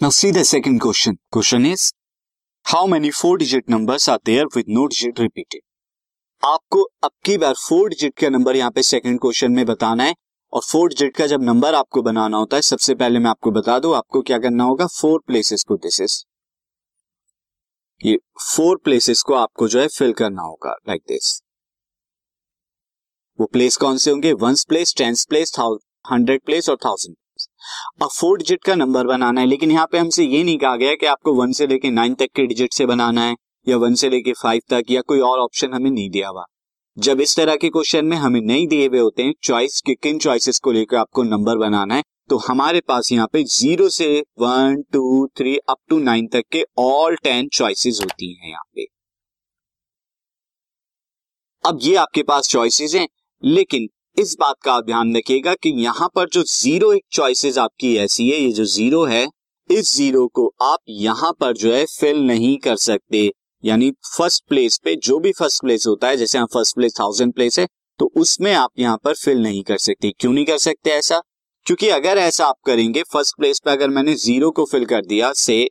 Now see the second question. Question is, how many four digit numbers are there with no digit repeated? आपको अब की बार four digit का number यहाँ पे सेकंड क्वेश्चन में बताना है और फोर डिजिट का जब नंबर आपको बनाना होता है, सबसे पहले मैं आपको बता दूँ, आपको क्या करना होगा फोर प्लेसेस को दिस इज़ ये फोर प्लेसेस को आपको जो है फिल करना होगा लाइक like दिस वो प्लेस कौन से होंगे once place tens place hundred place और थाउज़ेंड अब फोर डिजिट का नंबर बनाना है, लेकिन यहाँ पे हमसे ये नहीं कहा गया कि आपको वन से लेके नाइन तक के डिजिट से बनाना है, या वन से लेके फाइव तक, या कोई और ऑप्शन हमें नहीं दिया हुआ। जब इस तरह के क्वेश्चन में हमें नहीं दिए हुए होते हैं चॉइस के किन चॉइसेस को लेकर आपको नंबर बनाना है तो हमारे पास यहाँ पे ज़ीरो से one two three up to nine तक के ऑल टेन चॉइसेस होती हैं यहाँ पे। अब ये आपके पास चॉइसेस हैं, लेकिन इस बात का आप ध्यान रखिएगा कि यहाँ पर जो ज़ीरो एक चॉइसेस आपकी ऐसी है, ये जो ज़ीरो है, इस ज़ीरो को आप यहाँ पर जो है फिल नहीं कर सकते। यानी फ़र्स्ट प्लेस पे जो भी फ़र्स्ट प्लेस होता है, जैसे यहाँ फ़र्स्ट प्लेस थाउज़ेंड प्लेस है तो उसमें आप यहाँ पर फिल नहीं कर सकते। क्यों नहीं कर सकते ऐसा? क्योंकि अगर ऐसा आप करेंगे फ़र्स्ट प्लेस पे अगर मैंने ज़ीरो को फिल कर दिया, से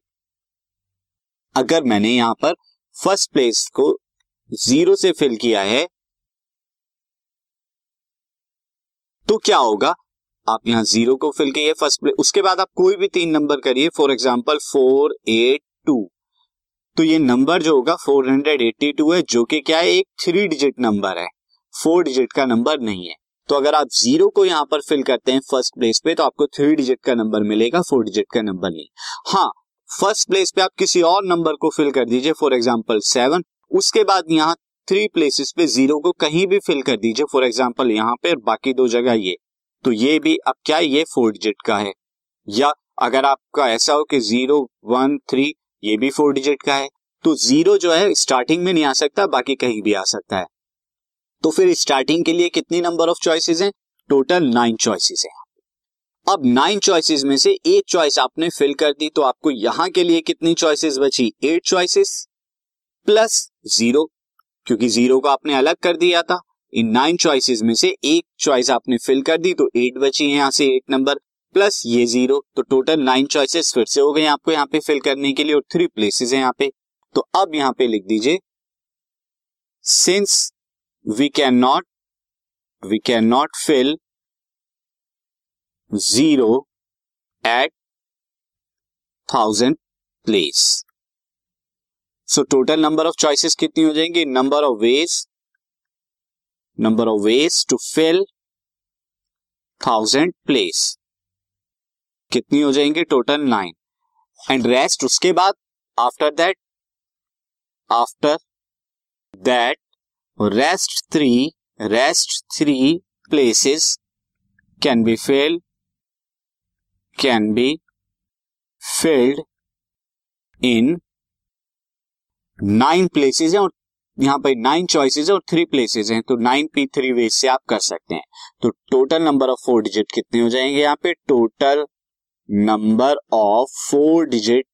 अगर मैंने यहाँ पर फ़र्स्ट प्लेस को ज़ीरो से फिल किया है तो क्या होगा? आप यहाँ ज़ीरो को फिल किए फ़र्स्ट प्लेस उसके बाद आप कोई भी तीन नंबर करिए for example four eight two तो ये नंबर जो होगा फोर हंड्रेड एट्टी टू है, जो कि क्या है? एक थ्री डिजिट नंबर है। फोर डिजिट का नंबर नहीं है। तो अगर आप ज़ीरो को यहाँ पर फिल करते हैं फ़र्स्ट प्लेस पे तो आपको थ्री डिजिट का नंबर मिलेगा फोर डिजिट का नंबर नहीं। हाँ फ़र्स्ट प्लेस पे आप किसी और नंबर को फिल कर दीजिए फॉर एग्ज़ाम्पल सेवन उसके बाद यहाँ थ्री प्लेसेस पे ज़ीरो को कहीं भी फिल कर दीजिए फॉर एग्ज़ाम्पल यहाँ पे और बाकी दो जगह ये। तो ये भी, अब क्या ये फोर डिजिट का है? या अगर आपका ऐसा हो कि ज़ीरो वन थ्री ये भी फोर डिजिट का है तो ज़ीरो जो है स्टार्टिंग में नहीं आ सकता, बाकी कहीं भी आ सकता है। तो फिर स्टार्टिंग के लिए कितनी नंबर ऑफ़ चॉइसेस हैं? टोटल नाइन चॉइसेस हैं। अब नाइन चॉइसेस में से एक चॉइस आपने फिल कर दी तो आपको यहाँ के लिए कितनी चॉइसेस बची? एट चॉइसेस प्लस ज़ीरो क्योंकि ज़ीरो को आपने अलग कर दिया था। इन नाइन चॉइसेस में से एक चॉइस आपने फिल कर दी तो एट बची है यहाँ से एट नंबर प्लस ये ज़ीरो तो टोटल नाइन चॉइसेस फिर से हो गए आपको यहाँ पे फिल करने के लिए, और थ्री प्लेसेस है यहाँ पे। तो अब यहाँ पे लिख दीजिए since we can not we can not fill zero at thousand place so total number of choices कितनी हो जाएँगी? Number of ways number of ways to fill thousand place कितनी हो जाएँगी? टोटल नाइन एंड रेस्ट उसके बाद after that after that rest three rest three places can be filled can be filled in nine places हैं और यहाँ पर nine choices है और थ्री प्लेसेस हैं तो नाइन पी थ्री वे से आप कर सकते हैं। तो total number of four digit कितने हो जाएँगे यहाँ पे? Total number of four digit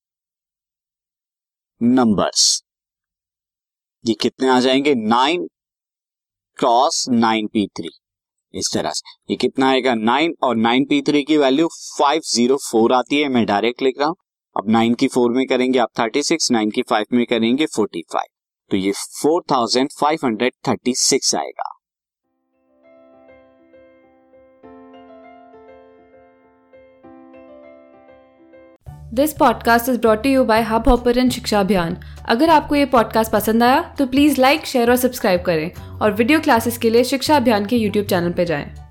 numbers ये कितने आ जाएँगे? Nine cross nine P three इस तरह से। ये कितना आएगा? नाइन और नाइन पी थ्री की वैल्यू फाइव ज़ीरो फोर आती है। मैं डायरेक्ट लिख रहा हूँ। अब नाइन की फोर में करेंगे, आप थर्टी सिक्स नाइन की फाइव में करेंगे फोर्टी फाइव तो ये four thousand five hundred thirty six आएगा। This podcast is brought you by Hubhopper Shiksha Abhiyan अगर आपको ये पॉडकास्ट पसंद आया तो प्लीज़ लाइक शेयर और सब्सक्राइब करें और वीडियो क्लासेस के लिए शिक्षा अभियान के यूट्यूब चैनल पर जाएँ।